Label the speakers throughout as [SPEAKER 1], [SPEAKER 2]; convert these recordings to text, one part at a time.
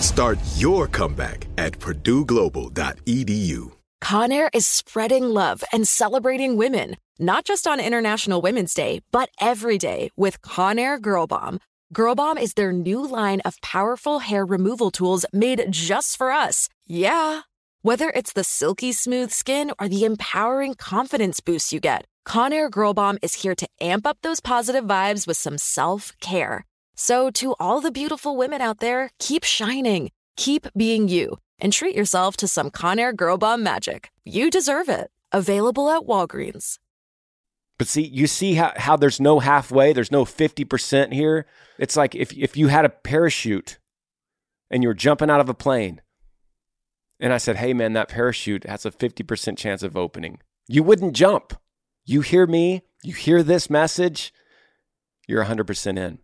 [SPEAKER 1] Start your comeback at purdueglobal.edu.
[SPEAKER 2] Conair is spreading love and celebrating women, not just on International Women's Day, but every day with Conair Girl Bomb. Girl Bomb is their new line of powerful hair removal tools made just for us. Yeah. Whether it's the silky smooth skin or the empowering confidence boost you get, Conair Girl Bomb is here to amp up those positive vibes with some self care. So, to all the beautiful women out there, keep shining, keep being you, and treat yourself to some Conair Girl Bomb magic. You deserve it. Available at Walgreens.
[SPEAKER 3] But see, you see how, how there's no halfway, there's no 50% here. It's like if, if you had a parachute and you were jumping out of a plane, and I said, hey man, that parachute has a 50% chance of opening, you wouldn't jump. You hear me, you hear this message, you're 100% in.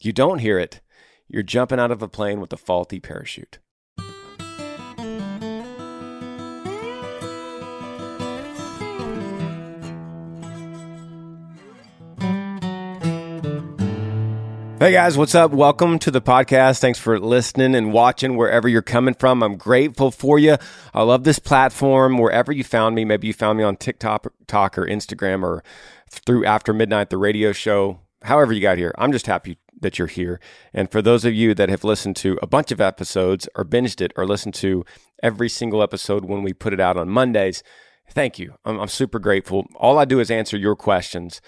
[SPEAKER 3] You don't hear it, you're jumping out of a plane with a faulty parachute. Hey guys, what's up? Welcome to the podcast. Thanks for listening and watching wherever you're coming from. I'm grateful for you. I love this platform. Wherever you found me, maybe you found me on TikTok or Instagram or through After Midnight, the radio show, however you got here. I'm just happy that you're here. And for those of you that have listened to a bunch of episodes or binged it or listened to every single episode when we put it out on Mondays, thank you. I'm, I'm super grateful. All I do is answer your questions.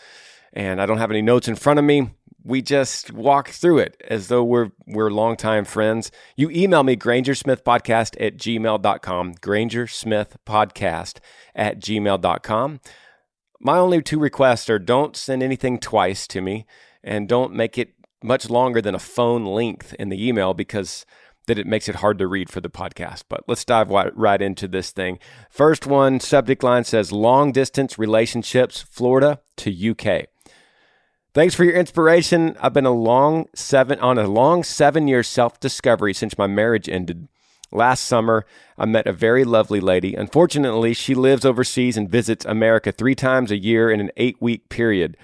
[SPEAKER 3] And I don't have any notes in front of me we just walk through it as though we're we're longtime friends. You email me, grangersmithpodcast at gmail.com, grangersmithpodcast at gmail.com. My only two requests are don't send anything twice to me and don't make it much longer than a phone length in the email because that it makes it hard to read for the podcast. But let's dive right into this thing. First one, subject line says long distance relationships, Florida to UK. Thanks for your inspiration. I've been a long seven on a long seven year self discovery since my marriage ended. Last summer, I met a very lovely lady. Unfortunately, she lives overseas and visits America three times a year in an eight week period.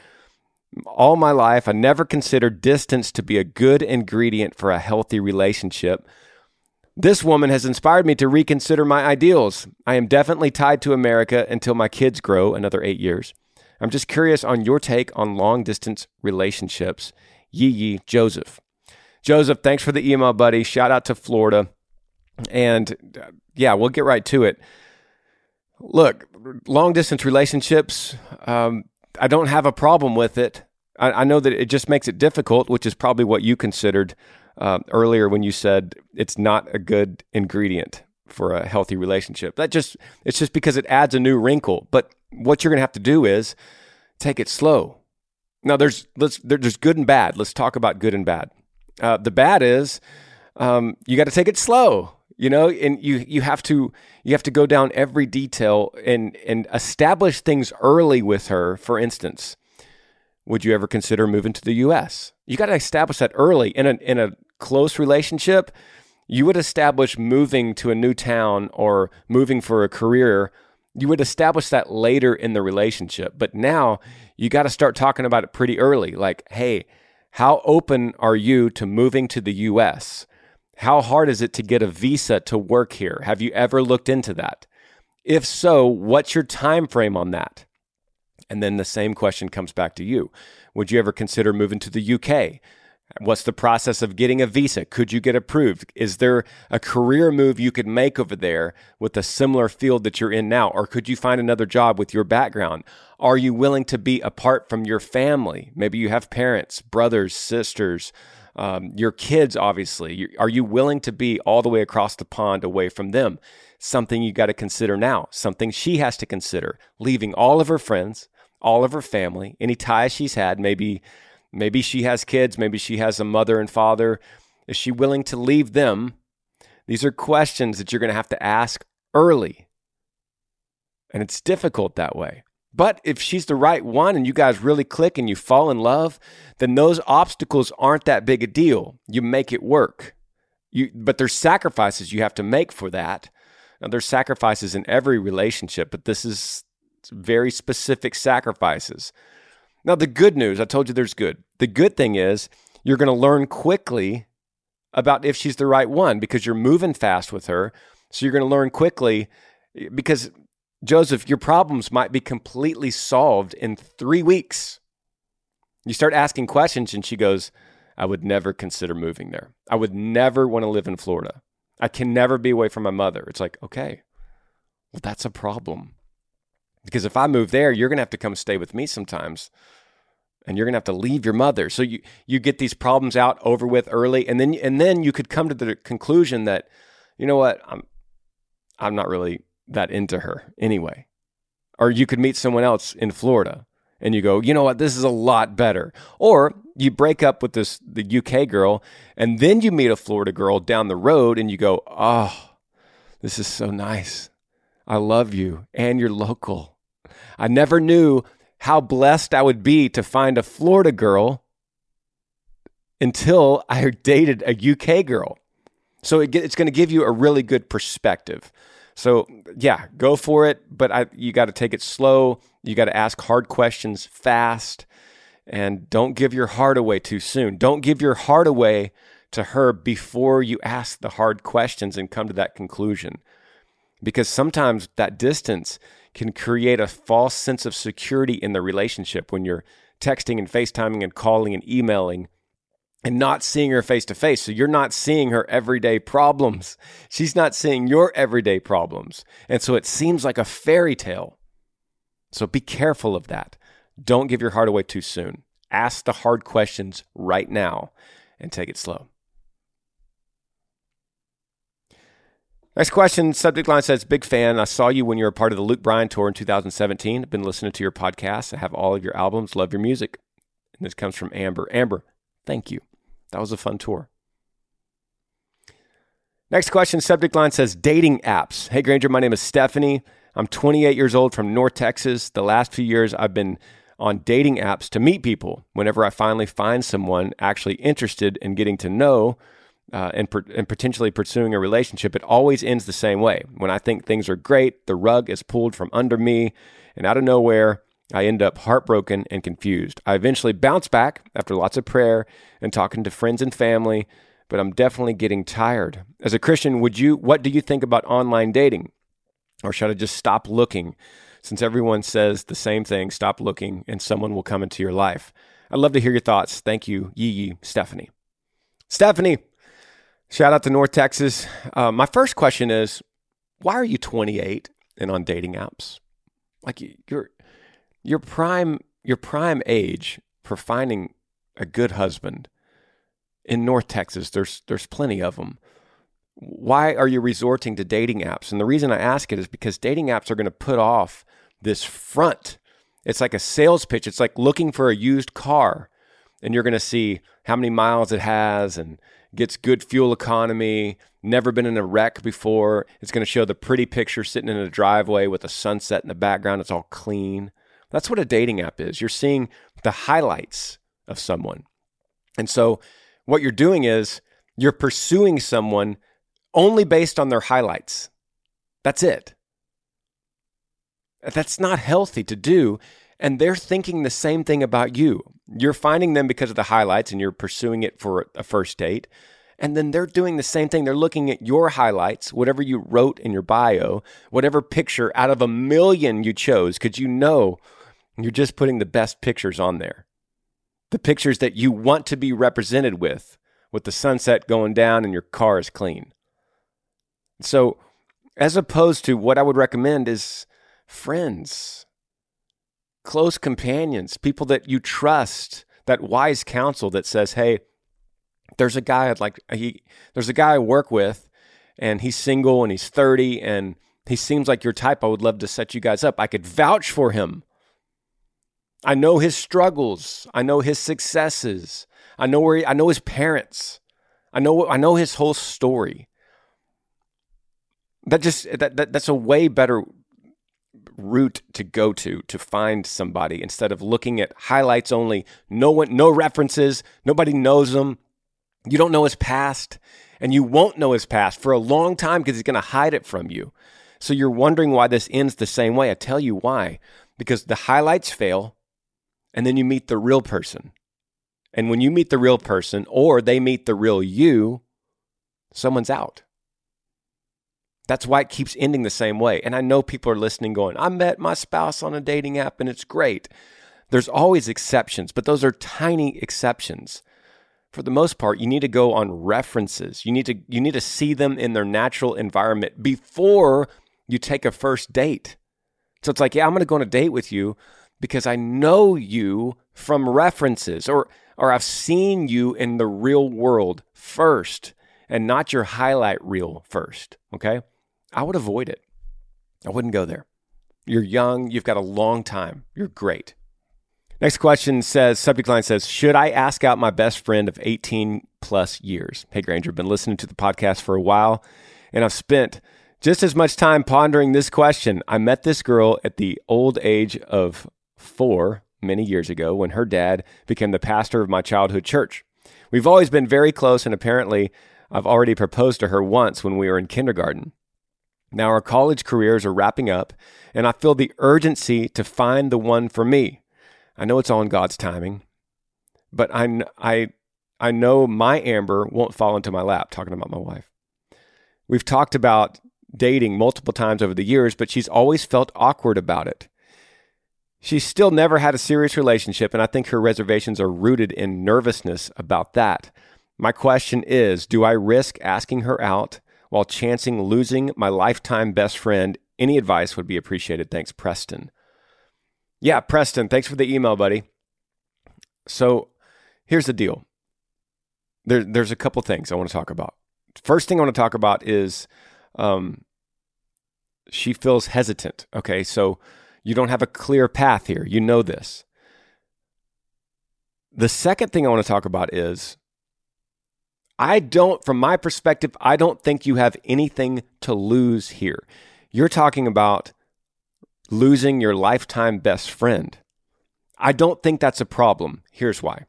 [SPEAKER 3] All my life, I never considered distance to be a good ingredient for a healthy relationship. This woman has inspired me to reconsider my ideals. I am definitely tied to America until my kids grow another eight years. I'm just curious on your take on long distance relationships. Yee Yee Joseph. Joseph, thanks for the email, buddy. Shout out to Florida. And uh, yeah, we'll get right to it. Look, long distance relationships, um, I don't have a problem with it. I, I, know that it just makes it difficult, which is probably what you considered uh, earlier when you said it's not a good ingredient for a healthy relationship. That just it's just because it adds a new wrinkle. But what you're going to have to do is take it slow. Now there's let's there's good and bad. Let's talk about good and bad. Uh, the bad is um, you got to take it slow. You know, and you you have to you have to go down every detail and and establish things early with her. For instance, would you ever consider moving to the U.S.? You got to establish that early in a in a close relationship you would establish moving to a new town or moving for a career you would establish that later in the relationship but now you got to start talking about it pretty early like hey how open are you to moving to the US how hard is it to get a visa to work here have you ever looked into that if so what's your time frame on that and then the same question comes back to you would you ever consider moving to the UK What's the process of getting a visa? Could you get approved? Is there a career move you could make over there with a similar field that you're in now? Or could you find another job with your background? Are you willing to be apart from your family? Maybe you have parents, brothers, sisters, um, your kids, obviously. Are you willing to be all the way across the pond away from them? Something you got to consider now, something she has to consider. Leaving all of her friends, all of her family, any ties she's had, maybe Maybe she has kids, maybe she has a mother and father. Is she willing to leave them? These are questions that you're going to have to ask early. And it's difficult that way. But if she's the right one and you guys really click and you fall in love, then those obstacles aren't that big a deal. You make it work. You, but there's sacrifices you have to make for that. Now, there's sacrifices in every relationship, but this is very specific sacrifices. Now, the good news, I told you there's good. The good thing is you're going to learn quickly about if she's the right one because you're moving fast with her. So you're going to learn quickly because, Joseph, your problems might be completely solved in three weeks. You start asking questions, and she goes, I would never consider moving there. I would never want to live in Florida. I can never be away from my mother. It's like, okay, well, that's a problem. Because if I move there, you're going to have to come stay with me sometimes and you're going to have to leave your mother. So you you get these problems out over with early and then and then you could come to the conclusion that you know what? I'm I'm not really that into her anyway. Or you could meet someone else in Florida and you go, "You know what? This is a lot better." Or you break up with this the UK girl and then you meet a Florida girl down the road and you go, "Oh, this is so nice. I love you and you're local." I never knew how blessed I would be to find a Florida girl until I dated a UK girl. So it, it's going to give you a really good perspective. So yeah, go for it, but I, you got to take it slow. You got to ask hard questions fast, and don't give your heart away too soon. Don't give your heart away to her before you ask the hard questions and come to that conclusion, because sometimes that distance can create a false sense of security in the relationship when you're texting and FaceTiming and calling and emailing and not seeing her face to face. So you're not seeing her everyday problems. She's not seeing your everyday problems. And so it seems like a fairy tale. So be careful of that. Don't give your heart away too soon. Ask the hard questions right now and take it slow. Next question, subject line says, Big fan. I saw you when you were part of the Luke Bryan tour in 2017. I've been listening to your podcast. I have all of your albums. Love your music. And this comes from Amber. Amber, thank you. That was a fun tour. Next question, subject line says, Dating apps. Hey, Granger, my name is Stephanie. I'm 28 years old from North Texas. The last few years, I've been on dating apps to meet people. Whenever I finally find someone actually interested in getting to know, uh, and, per- and potentially pursuing a relationship, it always ends the same way. When I think things are great, the rug is pulled from under me, and out of nowhere, I end up heartbroken and confused. I eventually bounce back after lots of prayer and talking to friends and family, but I'm definitely getting tired. As a Christian, would you what do you think about online dating? Or should I just stop looking? Since everyone says the same thing, stop looking and someone will come into your life. I'd love to hear your thoughts. Thank you, Yee Yee Stephanie. Stephanie, Shout out to North Texas. Uh, my first question is, why are you 28 and on dating apps? Like your your prime your prime age for finding a good husband in North Texas. There's there's plenty of them. Why are you resorting to dating apps? And the reason I ask it is because dating apps are going to put off this front. It's like a sales pitch. It's like looking for a used car, and you're going to see how many miles it has and gets good fuel economy, never been in a wreck before. It's going to show the pretty picture sitting in a driveway with a sunset in the background. It's all clean. That's what a dating app is. You're seeing the highlights of someone. And so what you're doing is you're pursuing someone only based on their highlights. That's it. That's not healthy to do. And they're thinking the same thing about you. You're finding them because of the highlights and you're pursuing it for a first date. And then they're doing the same thing. They're looking at your highlights, whatever you wrote in your bio, whatever picture out of a million you chose, because you know you're just putting the best pictures on there. the pictures that you want to be represented with, with the sunset going down and your car is clean. So, as opposed to what I would recommend is friends, close companions, people that you trust, that wise counsel that says, "Hey, there's a guy I'd like he there's a guy I work with and he's single and he's 30 and he seems like your type. I would love to set you guys up. I could vouch for him. I know his struggles. I know his successes. I know where he, I know his parents. I know I know his whole story. That just that, that that's a way better route to go to to find somebody instead of looking at highlights only. No one, no references. Nobody knows them. You don't know his past, and you won't know his past for a long time because he's going to hide it from you. So you're wondering why this ends the same way. I tell you why. Because the highlights fail, and then you meet the real person. And when you meet the real person, or they meet the real you, someone's out. That's why it keeps ending the same way. And I know people are listening going, I met my spouse on a dating app and it's great. There's always exceptions, but those are tiny exceptions. For the most part, you need to go on references. You need to you need to see them in their natural environment before you take a first date. So it's like, yeah, I'm going to go on a date with you because I know you from references or or I've seen you in the real world first and not your highlight reel first, okay? I would avoid it. I wouldn't go there. You're young, you've got a long time. You're great. Next question says subject line says, Should I ask out my best friend of 18 plus years? Hey Granger, been listening to the podcast for a while and I've spent just as much time pondering this question. I met this girl at the old age of four many years ago when her dad became the pastor of my childhood church. We've always been very close, and apparently, I've already proposed to her once when we were in kindergarten. Now, our college careers are wrapping up, and I feel the urgency to find the one for me. I know it's all in God's timing, but I, I, I know my Amber won't fall into my lap, talking about my wife. We've talked about dating multiple times over the years, but she's always felt awkward about it. She's still never had a serious relationship, and I think her reservations are rooted in nervousness about that. My question is Do I risk asking her out while chancing losing my lifetime best friend? Any advice would be appreciated. Thanks, Preston. Yeah, Preston, thanks for the email, buddy. So here's the deal there, there's a couple things I want to talk about. First thing I want to talk about is um, she feels hesitant. Okay, so you don't have a clear path here. You know this. The second thing I want to talk about is I don't, from my perspective, I don't think you have anything to lose here. You're talking about losing your lifetime best friend. I don't think that's a problem. Here's why.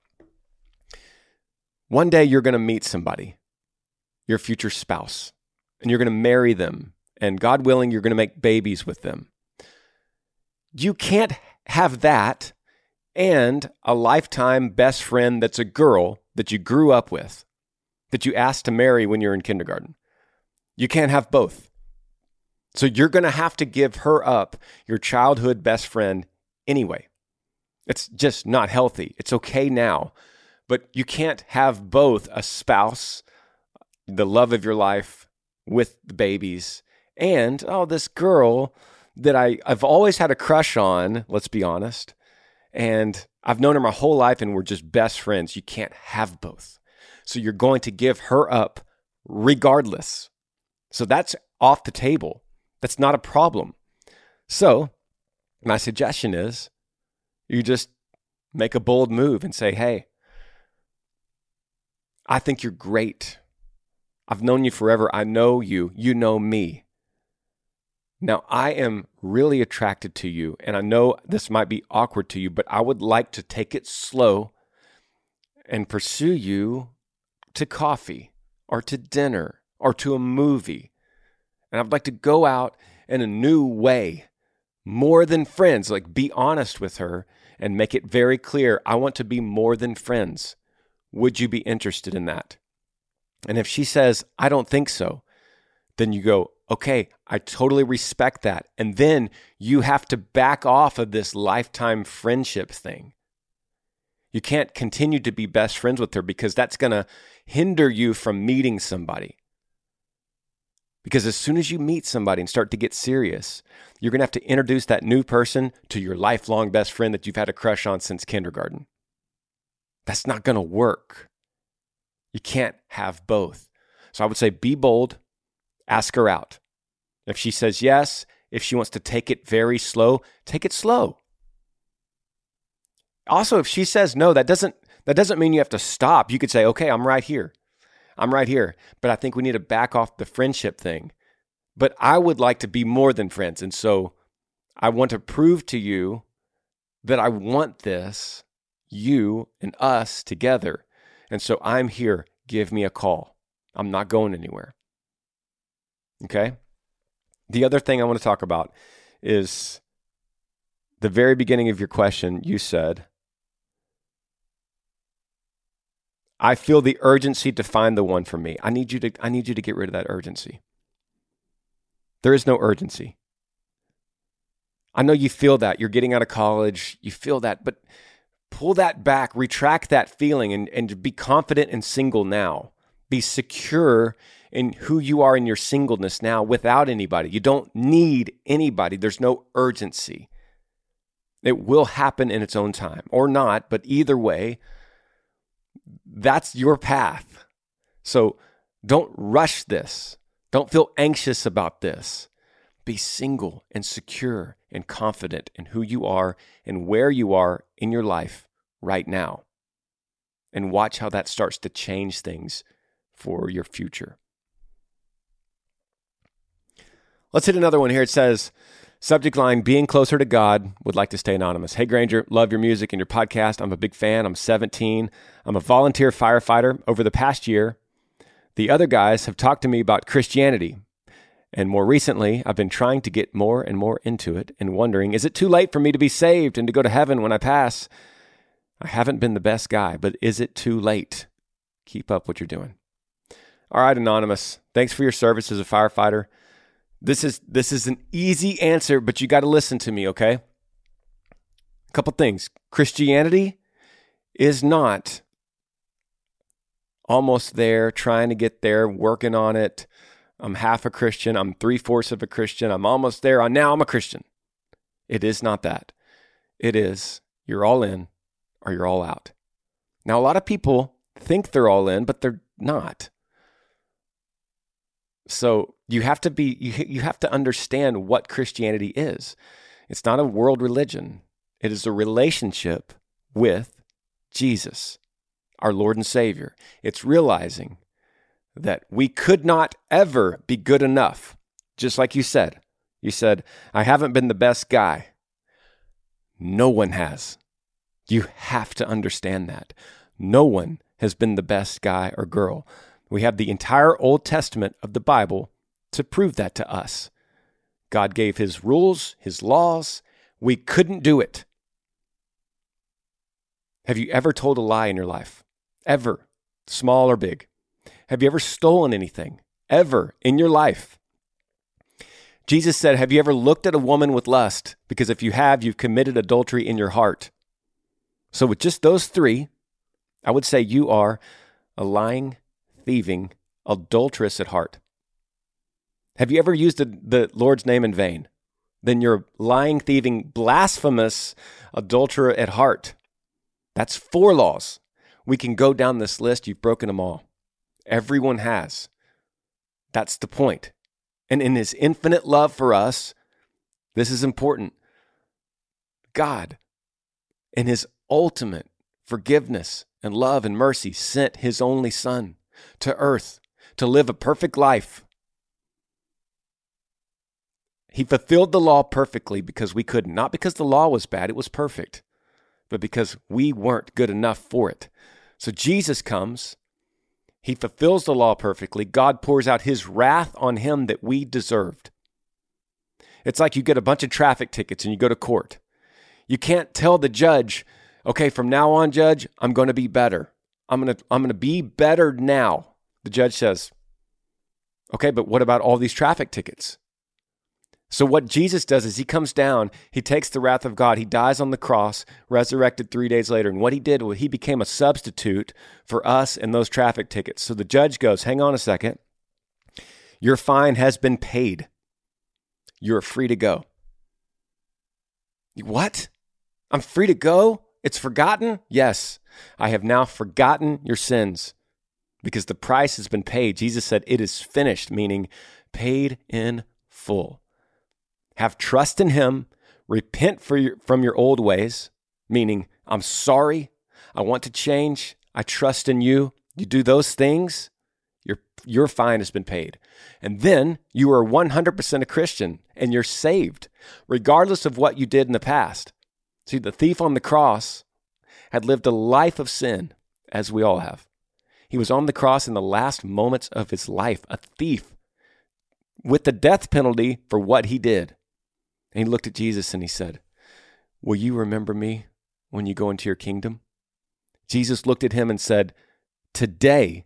[SPEAKER 3] One day you're going to meet somebody, your future spouse, and you're going to marry them. And God willing, you're going to make babies with them you can't have that and a lifetime best friend that's a girl that you grew up with, that you asked to marry when you're in kindergarten. You can't have both. So you're going to have to give her up, your childhood best friend, anyway. It's just not healthy. It's okay now, but you can't have both a spouse, the love of your life with the babies, and, oh, this girl that I, I've always had a crush on, let's be honest. And I've known her my whole life and we're just best friends. You can't have both. So you're going to give her up regardless. So that's off the table. That's not a problem. So my suggestion is you just make a bold move and say, hey, I think you're great. I've known you forever. I know you. You know me. Now, I am really attracted to you, and I know this might be awkward to you, but I would like to take it slow and pursue you to coffee or to dinner or to a movie. And I'd like to go out in a new way, more than friends. Like, be honest with her and make it very clear I want to be more than friends. Would you be interested in that? And if she says, I don't think so, then you go, okay, I totally respect that. And then you have to back off of this lifetime friendship thing. You can't continue to be best friends with her because that's going to hinder you from meeting somebody. Because as soon as you meet somebody and start to get serious, you're going to have to introduce that new person to your lifelong best friend that you've had a crush on since kindergarten. That's not going to work. You can't have both. So I would say be bold, ask her out. If she says yes, if she wants to take it very slow, take it slow. Also, if she says no, that doesn't that doesn't mean you have to stop. You could say, "Okay, I'm right here. I'm right here." But I think we need to back off the friendship thing. But I would like to be more than friends, and so I want to prove to you that I want this, you and us together. And so I'm here. Give me a call. I'm not going anywhere. Okay? The other thing I want to talk about is the very beginning of your question. You said, I feel the urgency to find the one for me. I need you to I need you to get rid of that urgency. There is no urgency. I know you feel that. You're getting out of college, you feel that, but pull that back, retract that feeling and, and be confident and single now. Be secure in who you are in your singleness now without anybody. You don't need anybody. There's no urgency. It will happen in its own time or not, but either way, that's your path. So don't rush this. Don't feel anxious about this. Be single and secure and confident in who you are and where you are in your life right now. And watch how that starts to change things for your future. Let's hit another one here. It says, Subject line Being closer to God, would like to stay anonymous. Hey, Granger, love your music and your podcast. I'm a big fan. I'm 17. I'm a volunteer firefighter. Over the past year, the other guys have talked to me about Christianity. And more recently, I've been trying to get more and more into it and wondering is it too late for me to be saved and to go to heaven when I pass? I haven't been the best guy, but is it too late? Keep up what you're doing. All right, Anonymous, thanks for your service as a firefighter. This is this is an easy answer, but you got to listen to me, okay? A couple things. Christianity is not almost there, trying to get there, working on it. I'm half a Christian. I'm three fourths of a Christian. I'm almost there. Now I'm a Christian. It is not that. It is you're all in or you're all out. Now, a lot of people think they're all in, but they're not. So you have to be you, you have to understand what Christianity is. It's not a world religion. It is a relationship with Jesus, our Lord and Savior. It's realizing that we could not ever be good enough. Just like you said. You said, I haven't been the best guy. No one has. You have to understand that. No one has been the best guy or girl. We have the entire Old Testament of the Bible to prove that to us. God gave His rules, His laws. We couldn't do it. Have you ever told a lie in your life? Ever, small or big? Have you ever stolen anything? Ever in your life? Jesus said, Have you ever looked at a woman with lust? Because if you have, you've committed adultery in your heart. So, with just those three, I would say you are a lying, thieving, adulterous at heart. Have you ever used the, the Lord's name in vain? Then you're lying, thieving, blasphemous adulterer at heart. That's four laws. We can go down this list. You've broken them all. Everyone has. That's the point. And in his infinite love for us, this is important. God, in his ultimate forgiveness and love and mercy, sent his only Son to earth to live a perfect life. He fulfilled the law perfectly because we couldn't. Not because the law was bad, it was perfect, but because we weren't good enough for it. So Jesus comes, he fulfills the law perfectly. God pours out his wrath on him that we deserved. It's like you get a bunch of traffic tickets and you go to court. You can't tell the judge, okay, from now on, judge, I'm going to be better. I'm going to I'm going to be better now. The judge says, okay, but what about all these traffic tickets? So, what Jesus does is he comes down, he takes the wrath of God, he dies on the cross, resurrected three days later. And what he did was he became a substitute for us and those traffic tickets. So the judge goes, Hang on a second. Your fine has been paid. You're free to go. What? I'm free to go? It's forgotten? Yes. I have now forgotten your sins because the price has been paid. Jesus said, It is finished, meaning paid in full. Have trust in Him, repent for your, from your old ways, meaning, I'm sorry, I want to change, I trust in you. You do those things, your, your fine has been paid. And then you are 100% a Christian and you're saved, regardless of what you did in the past. See, the thief on the cross had lived a life of sin, as we all have. He was on the cross in the last moments of his life, a thief, with the death penalty for what he did. And he looked at Jesus and he said, Will you remember me when you go into your kingdom? Jesus looked at him and said, Today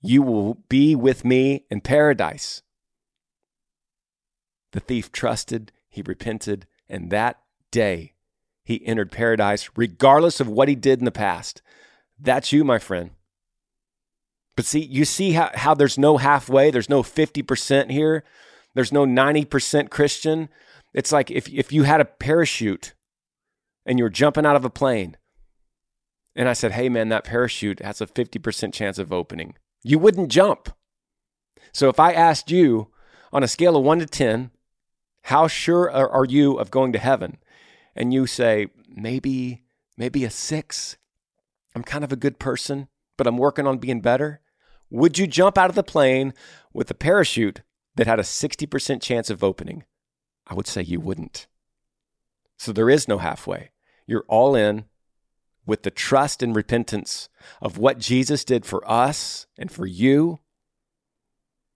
[SPEAKER 3] you will be with me in paradise. The thief trusted, he repented, and that day he entered paradise, regardless of what he did in the past. That's you, my friend. But see, you see how, how there's no halfway, there's no 50% here, there's no 90% Christian. It's like if, if you had a parachute and you were jumping out of a plane, and I said, hey, man, that parachute has a 50% chance of opening, you wouldn't jump. So if I asked you on a scale of one to 10, how sure are you of going to heaven? And you say, maybe, maybe a six. I'm kind of a good person, but I'm working on being better. Would you jump out of the plane with a parachute that had a 60% chance of opening? I would say you wouldn't. So there is no halfway. You're all in with the trust and repentance of what Jesus did for us and for you.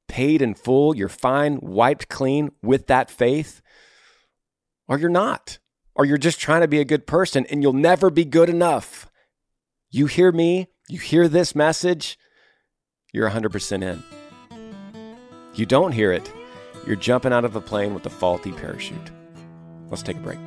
[SPEAKER 3] Paid in full, you're fine, wiped clean with that faith, or you're not, or you're just trying to be a good person and you'll never be good enough. You hear me, you hear this message, you're 100% in. You don't hear it, you're jumping out of a plane with a faulty parachute. Let's take a break.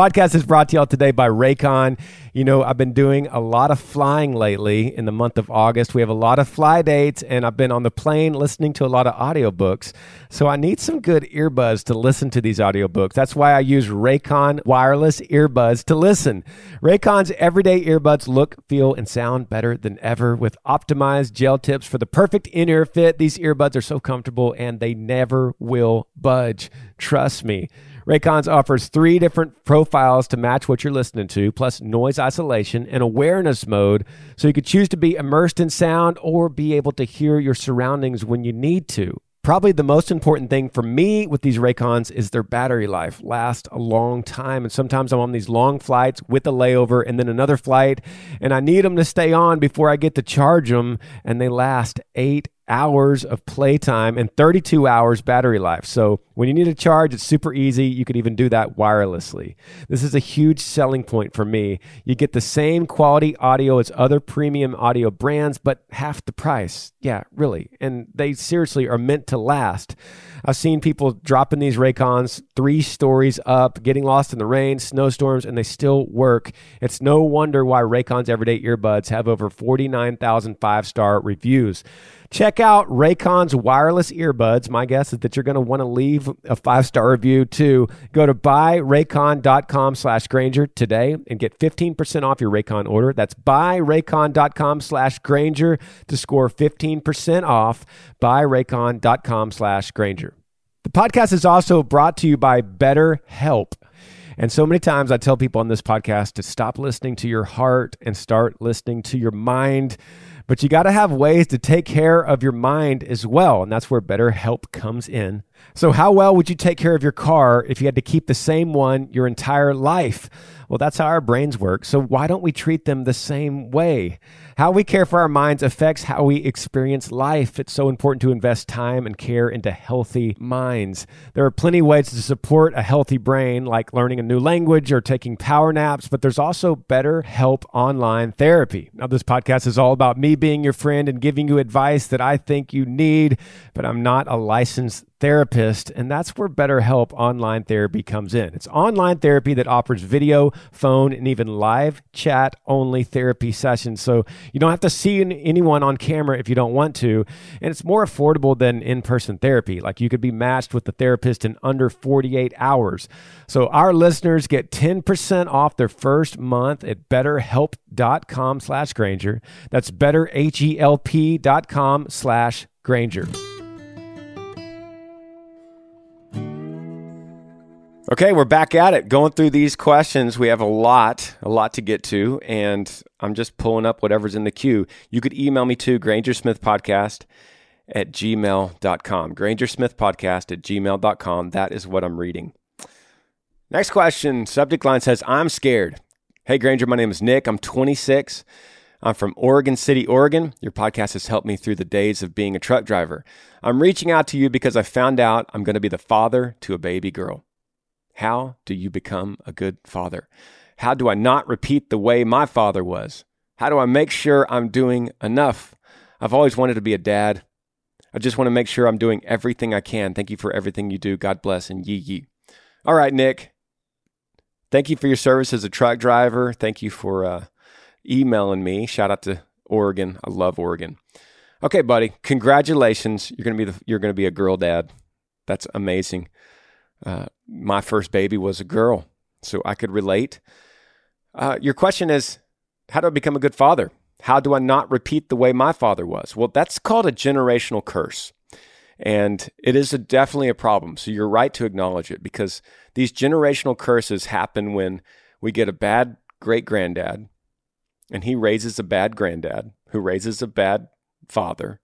[SPEAKER 3] Podcast is brought to y'all today by Raycon. You know, I've been doing a lot of flying lately in the month of August. We have a lot of fly dates, and I've been on the plane listening to a lot of audiobooks. So I need some good earbuds to listen to these audiobooks. That's why I use Raycon wireless earbuds to listen. Raycon's everyday earbuds look, feel, and sound better than ever with optimized gel tips for the perfect in ear fit. These earbuds are so comfortable and they never will budge. Trust me. Raycons offers three different profiles to match what you're listening to, plus noise isolation and awareness mode, so you could choose to be immersed in sound or be able to hear your surroundings when you need to. Probably the most important thing for me with these Raycons is their battery life last a long time. And sometimes I'm on these long flights with a layover and then another flight, and I need them to stay on before I get to charge them, and they last eight hours of playtime and 32 hours battery life. So when you need a charge, it's super easy. You could even do that wirelessly. This is a huge selling point for me. You get the same quality audio as other premium audio brands, but half the price. Yeah, really. And they seriously are meant to last. I've seen people dropping these Raycons three stories up, getting lost in the rain, snowstorms, and they still work. It's no wonder why Raycon's everyday earbuds have over 49,000 five star reviews. Check out Raycon's wireless earbuds. My guess is that you're going to want to leave a five star review too. Go to buyraycon.com slash Granger today and get 15% off your Raycon order. That's buyraycon.com slash Granger to score 15% off. Buyraycon.com slash Granger. The podcast is also brought to you by BetterHelp. And so many times I tell people on this podcast to stop listening to your heart and start listening to your mind. But you got to have ways to take care of your mind as well. And that's where BetterHelp comes in. So, how well would you take care of your car if you had to keep the same one your entire life? Well, that's how our brains work. So, why don't we treat them the same way? How we care for our minds affects how we experience life. It's so important to invest time and care into healthy minds. There are plenty of ways to support a healthy brain, like learning a new language or taking power naps, but there's also BetterHelp online therapy. Now, this podcast is all about me being your friend and giving you advice that I think you need, but I'm not a licensed therapist, and that's where BetterHelp online therapy comes in. It's online therapy that offers video, phone, and even live chat only therapy sessions. So you don't have to see anyone on camera if you don't want to, and it's more affordable than in person therapy. Like you could be matched with the therapist in under 48 hours. So our listeners get 10% off their first month at betterhelp.com slash Granger. That's betterhelp.com slash Granger. Okay, we're back at it, going through these questions. We have a lot, a lot to get to, and I'm just pulling up whatever's in the queue. You could email me to grangersmithpodcast at gmail.com. Grangersmithpodcast at gmail.com. That is what I'm reading. Next question. Subject line says, I'm scared. Hey, Granger, my name is Nick. I'm 26. I'm from Oregon City, Oregon. Your podcast has helped me through the days of being a truck driver. I'm reaching out to you because I found out I'm going to be the father to a baby girl. How do you become a good father? How do I not repeat the way my father was? How do I make sure I'm doing enough? I've always wanted to be a dad. I just want to make sure I'm doing everything I can. Thank you for everything you do. God bless and yee yee. All right, Nick. Thank you for your service as a truck driver. Thank you for uh, emailing me. Shout out to Oregon. I love Oregon. Okay, buddy. Congratulations. You're gonna be the, you're gonna be a girl dad. That's amazing. Uh, my first baby was a girl, so I could relate. Uh, your question is, how do I become a good father? How do I not repeat the way my father was? Well, that's called a generational curse. And it is a, definitely a problem. So you're right to acknowledge it because these generational curses happen when we get a bad great granddad and he raises a bad granddad who raises a bad father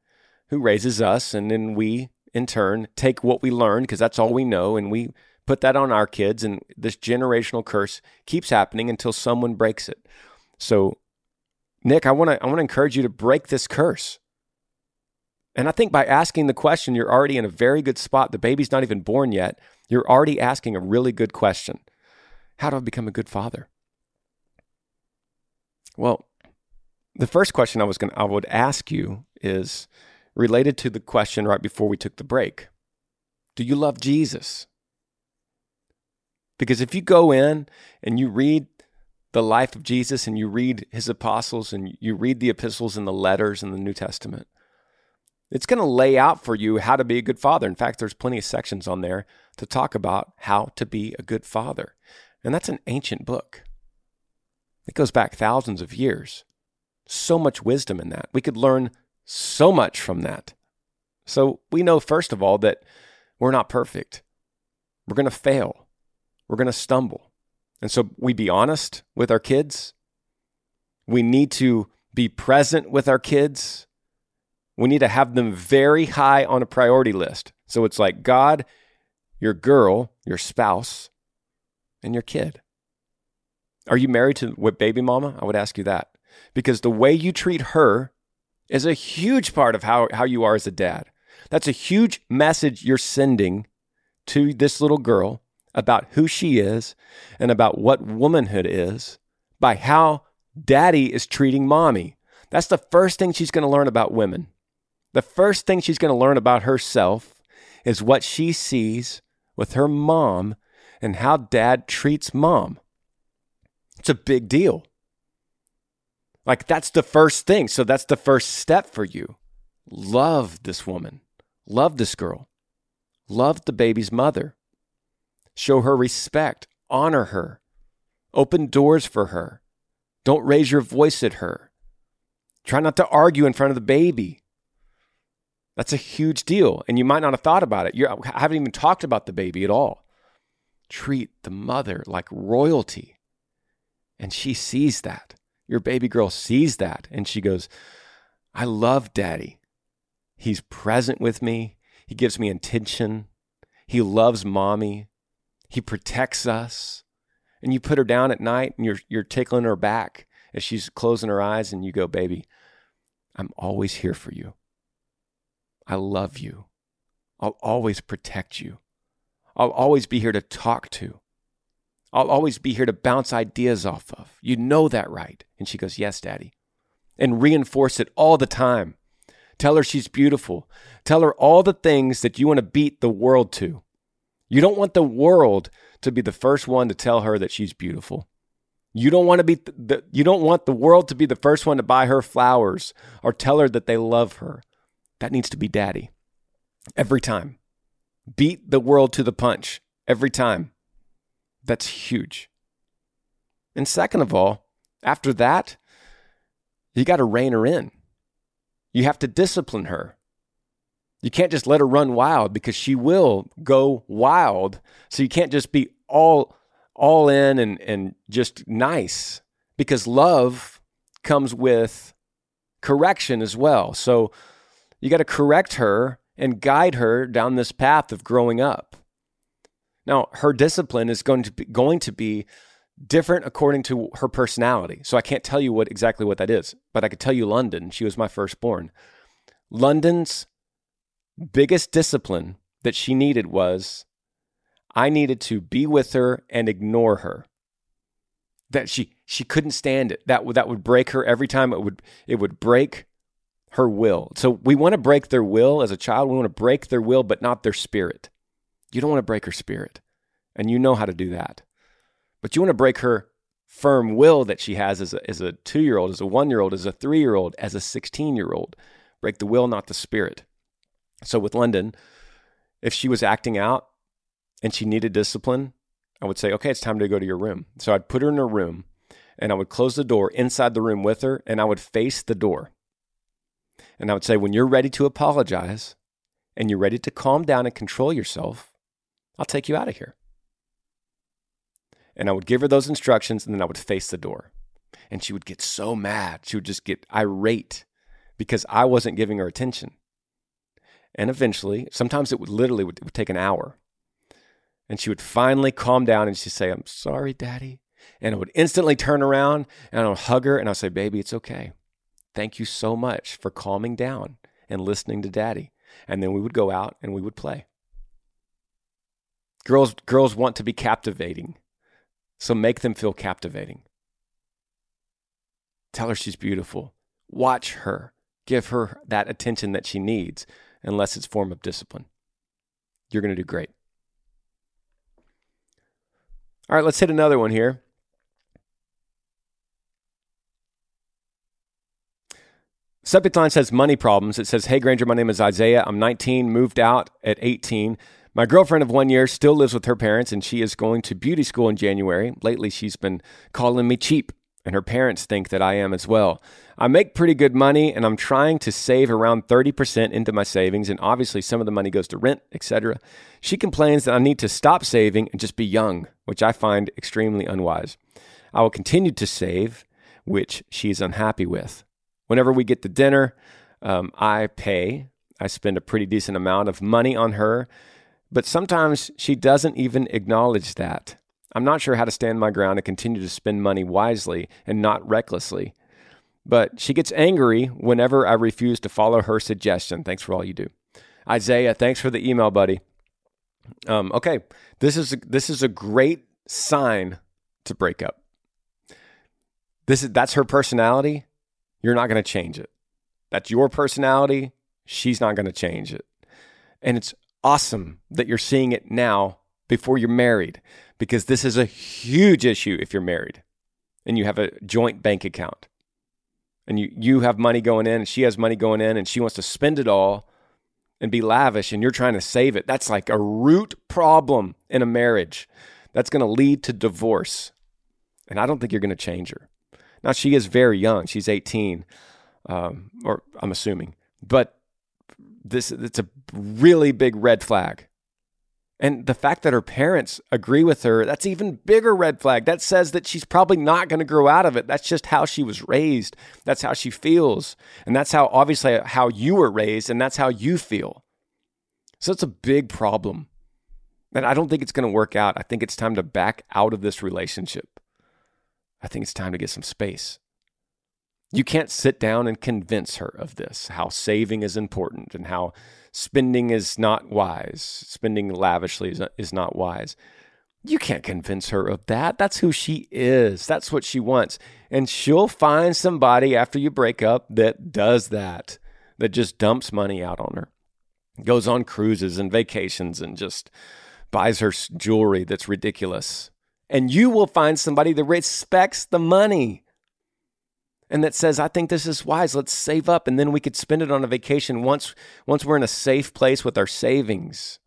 [SPEAKER 3] who raises us. And then we in turn take what we learned because that's all we know and we put that on our kids and this generational curse keeps happening until someone breaks it. So nick i want to i want to encourage you to break this curse. And i think by asking the question you're already in a very good spot. The baby's not even born yet. You're already asking a really good question. How do i become a good father? Well the first question i was going to i would ask you is related to the question right before we took the break Do you love Jesus? Because if you go in and you read the life of Jesus and you read his apostles and you read the epistles and the letters in the New Testament, it's going to lay out for you how to be a good father. In fact, there's plenty of sections on there to talk about how to be a good father. And that's an ancient book. It goes back thousands of years. So much wisdom in that. We could learn so much from that. So we know, first of all, that we're not perfect. We're going to fail. We're going to stumble. And so we be honest with our kids. We need to be present with our kids. We need to have them very high on a priority list. So it's like God, your girl, your spouse, and your kid. Are you married to what baby mama? I would ask you that. Because the way you treat her is a huge part of how, how you are as a dad. That's a huge message you're sending to this little girl about who she is and about what womanhood is by how daddy is treating mommy. That's the first thing she's going to learn about women. The first thing she's going to learn about herself is what she sees with her mom and how dad treats mom. It's a big deal. Like that's the first thing. So that's the first step for you. Love this woman. Love this girl. Love the baby's mother. Show her respect. Honor her. Open doors for her. Don't raise your voice at her. Try not to argue in front of the baby. That's a huge deal. And you might not have thought about it. You haven't even talked about the baby at all. Treat the mother like royalty. And she sees that your baby girl sees that and she goes, I love daddy. He's present with me. He gives me attention. He loves mommy. He protects us. And you put her down at night and you're, you're tickling her back as she's closing her eyes and you go, baby, I'm always here for you. I love you. I'll always protect you. I'll always be here to talk to. I'll always be here to bounce ideas off of. You know that, right? And she goes, Yes, Daddy. And reinforce it all the time. Tell her she's beautiful. Tell her all the things that you want to beat the world to. You don't want the world to be the first one to tell her that she's beautiful. You don't want to be the, you don't want the world to be the first one to buy her flowers or tell her that they love her. That needs to be daddy. Every time. Beat the world to the punch every time. That's huge. And second of all, after that, you got to rein her in. You have to discipline her. You can't just let her run wild because she will go wild. So you can't just be all all in and, and just nice because love comes with correction as well. So you got to correct her and guide her down this path of growing up. Now, her discipline is going to be, going to be different according to her personality. So I can't tell you what exactly what that is, but I could tell you London. She was my firstborn. London's biggest discipline that she needed was I needed to be with her and ignore her. That she she couldn't stand it. That that would break her every time. It would it would break her will. So we want to break their will as a child. We want to break their will, but not their spirit. You don't want to break her spirit, and you know how to do that. But you want to break her firm will that she has as a, as a two year old, as a one year old, as a three year old, as a 16 year old. Break the will, not the spirit. So with London, if she was acting out and she needed discipline, I would say, okay, it's time to go to your room. So I'd put her in her room and I would close the door inside the room with her and I would face the door. And I would say, when you're ready to apologize and you're ready to calm down and control yourself, I'll take you out of here. And I would give her those instructions and then I would face the door. And she would get so mad. She would just get irate because I wasn't giving her attention. And eventually, sometimes it would literally would, would take an hour. And she would finally calm down and she'd say, I'm sorry, daddy. And I would instantly turn around and I would hug her and I'll say, baby, it's okay. Thank you so much for calming down and listening to daddy. And then we would go out and we would play. Girls, girls want to be captivating. So make them feel captivating. Tell her she's beautiful. Watch her. Give her that attention that she needs, unless it's form of discipline. You're going to do great. All right, let's hit another one here. Subject line says money problems. It says, Hey Granger, my name is Isaiah. I'm 19, moved out at 18. My girlfriend of one year still lives with her parents, and she is going to beauty school in January. Lately, she's been calling me cheap, and her parents think that I am as well. I make pretty good money, and I'm trying to save around 30% into my savings, and obviously, some of the money goes to rent, etc. She complains that I need to stop saving and just be young which I find extremely unwise. I will continue to save, which she is unhappy with. Whenever we get to dinner, um, I pay. I spend a pretty decent amount of money on her, but sometimes she doesn't even acknowledge that. I'm not sure how to stand my ground and continue to spend money wisely and not recklessly. But she gets angry whenever I refuse to follow her suggestion. Thanks for all you do. Isaiah, thanks for the email, buddy. Um, okay, this is a, this is a great sign to break up. This is that's her personality. You're not going to change it. That's your personality. She's not going to change it. And it's awesome that you're seeing it now before you're married because this is a huge issue if you're married and you have a joint bank account and you you have money going in and she has money going in and she wants to spend it all and be lavish and you're trying to save it, that's like a root problem in a marriage. That's going to lead to divorce. And I don't think you're going to change her. Now, she is very young. She's 18, um, or I'm assuming. But this it's a really big red flag. And the fact that her parents agree with her, that's even bigger red flag. That says that she's probably not going to grow out of it. That's just how she was raised. That's how she feels. And that's how obviously how you were raised and that's how you feel. So it's a big problem. And I don't think it's going to work out. I think it's time to back out of this relationship. I think it's time to get some space. You can't sit down and convince her of this, how saving is important and how spending is not wise, spending lavishly is, is not wise. You can't convince her of that. That's who she is. That's what she wants. And she'll find somebody after you break up that does that, that just dumps money out on her, goes on cruises and vacations and just buys her jewelry that's ridiculous. And you will find somebody that respects the money and that says, I think this is wise. Let's save up and then we could spend it on a vacation once once we're in a safe place with our savings.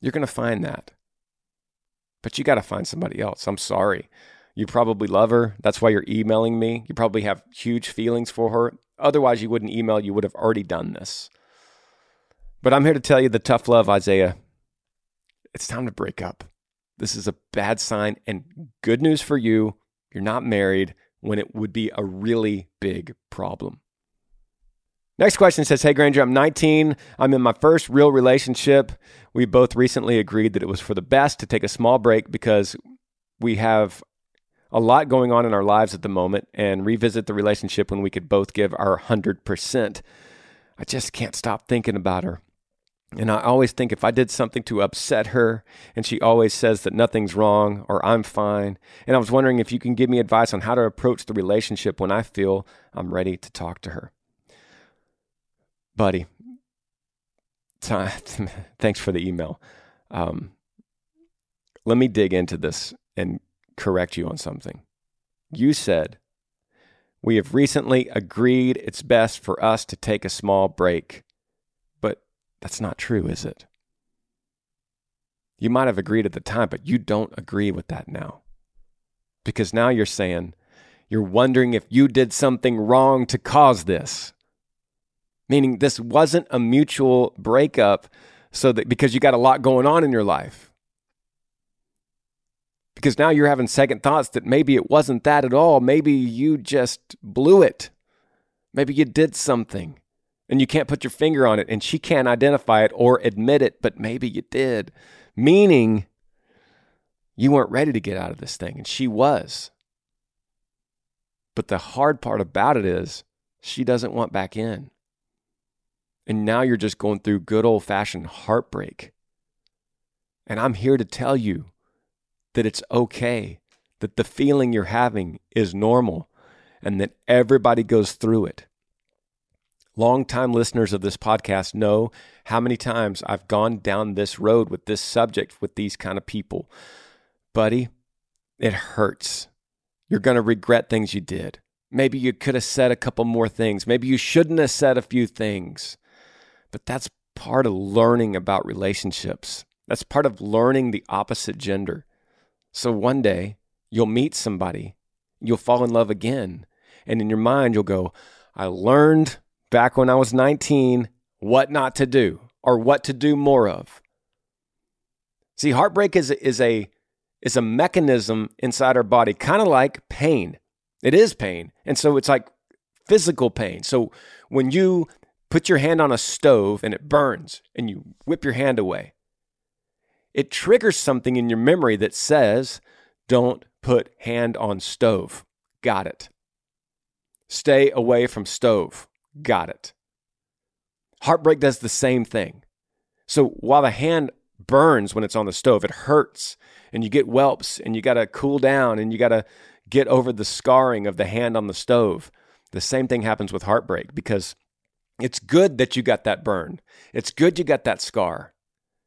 [SPEAKER 3] You're going to find that. But you got to find somebody else. I'm sorry. You probably love her. That's why you're emailing me. You probably have huge feelings for her. Otherwise, you wouldn't email. You would have already done this. But I'm here to tell you the tough love, Isaiah. It's time to break up. This is a bad sign. And good news for you you're not married when it would be a really big problem. Next question says Hey Granger, I'm 19. I'm in my first real relationship. We both recently agreed that it was for the best to take a small break because we have a lot going on in our lives at the moment and revisit the relationship when we could both give our 100%. I just can't stop thinking about her. And I always think if I did something to upset her, and she always says that nothing's wrong or I'm fine. And I was wondering if you can give me advice on how to approach the relationship when I feel I'm ready to talk to her. Buddy, thanks for the email. Um, let me dig into this and correct you on something. You said, We have recently agreed it's best for us to take a small break that's not true, is it? You might have agreed at the time, but you don't agree with that now. Because now you're saying, you're wondering if you did something wrong to cause this. Meaning, this wasn't a mutual breakup so that because you got a lot going on in your life. Because now you're having second thoughts that maybe it wasn't that at all. Maybe you just blew it. Maybe you did something and you can't put your finger on it and she can't identify it or admit it, but maybe you did. Meaning you weren't ready to get out of this thing and she was. But the hard part about it is she doesn't want back in. And now you're just going through good old fashioned heartbreak. And I'm here to tell you that it's okay, that the feeling you're having is normal, and that everybody goes through it. Longtime listeners of this podcast know how many times I've gone down this road with this subject with these kind of people. Buddy, it hurts. You're going to regret things you did. Maybe you could have said a couple more things. Maybe you shouldn't have said a few things. But that's part of learning about relationships. That's part of learning the opposite gender. So one day you'll meet somebody, you'll fall in love again. And in your mind, you'll go, I learned back when I was 19 what not to do or what to do more of. See, heartbreak is, is, a, is a mechanism inside our body, kind of like pain. It is pain. And so it's like physical pain. So when you put your hand on a stove and it burns and you whip your hand away, it triggers something in your memory that says, don't put hand on stove. Got it. Stay away from stove. Got it. Heartbreak does the same thing. So while the hand burns when it's on the stove, it hurts and you get whelps and you got to cool down and you got to get over the scarring of the hand on the stove. The same thing happens with heartbreak because it's good that you got that burn. It's good you got that scar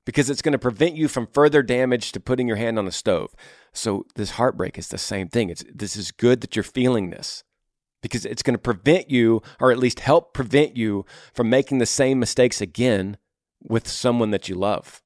[SPEAKER 3] because it's going to prevent you from further damage to putting your hand on the stove. So this heartbreak is the same thing. It's this is good that you're feeling this because it's going to prevent you, or at least help prevent you, from making the same mistakes again with someone that you love.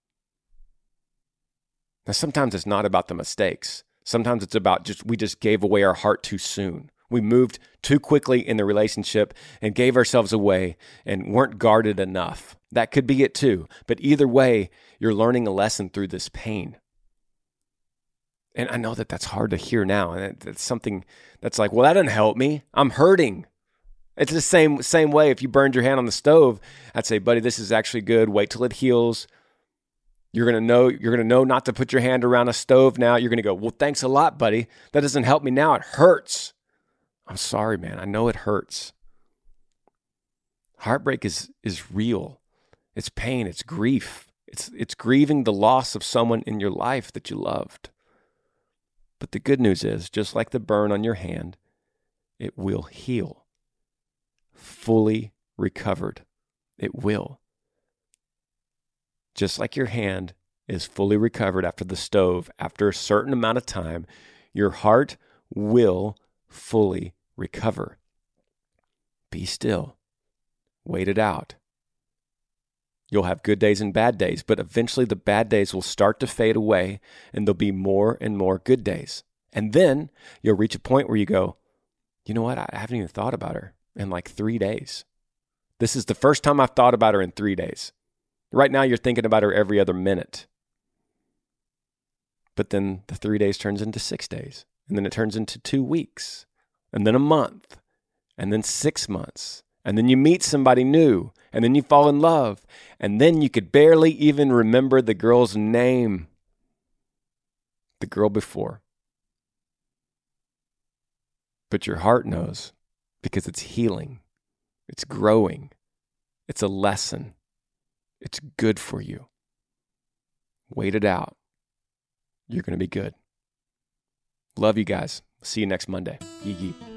[SPEAKER 3] Now, sometimes it's not about the mistakes. Sometimes it's about just we just gave away our heart too soon. We moved too quickly in the relationship and gave ourselves away and weren't guarded enough. That could be it too. But either way, you're learning a lesson through this pain. And I know that that's hard to hear now. And it's something that's like, well, that doesn't help me. I'm hurting. It's the same same way. If you burned your hand on the stove, I'd say, buddy, this is actually good. Wait till it heals. You're gonna know. You're gonna know not to put your hand around a stove now. You're gonna go, well, thanks a lot, buddy. That doesn't help me now. It hurts. I'm sorry, man. I know it hurts. Heartbreak is is real. It's pain, it's grief. It's it's grieving the loss of someone in your life that you loved. But the good news is, just like the burn on your hand, it will heal. Fully recovered. It will. Just like your hand is fully recovered after the stove, after a certain amount of time, your heart will fully recover. Be still. Wait it out. You'll have good days and bad days, but eventually the bad days will start to fade away and there'll be more and more good days. And then you'll reach a point where you go, you know what? I haven't even thought about her in like three days. This is the first time I've thought about her in three days. Right now, you're thinking about her every other minute. But then the three days turns into six days, and then it turns into two weeks, and then a month, and then six months. And then you meet somebody new, and then you fall in love, and then you could barely even remember the girl's name. The girl before. But your heart knows because it's healing, it's growing, it's a lesson, it's good for you. Wait it out. You're going to be good. Love you guys. See you next Monday. Yee yee.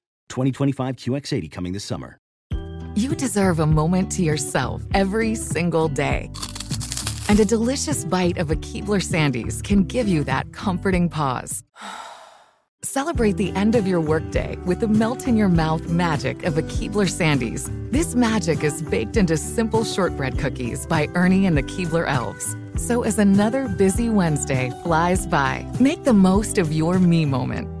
[SPEAKER 4] 2025 QX80 coming this summer.
[SPEAKER 5] You deserve a moment to yourself every single day. And a delicious bite of a Keebler Sandies can give you that comforting pause. Celebrate the end of your workday with the melt in your mouth magic of a Keebler Sandies. This magic is baked into simple shortbread cookies by Ernie and the Keebler Elves. So as another busy Wednesday flies by, make the most of your me moment.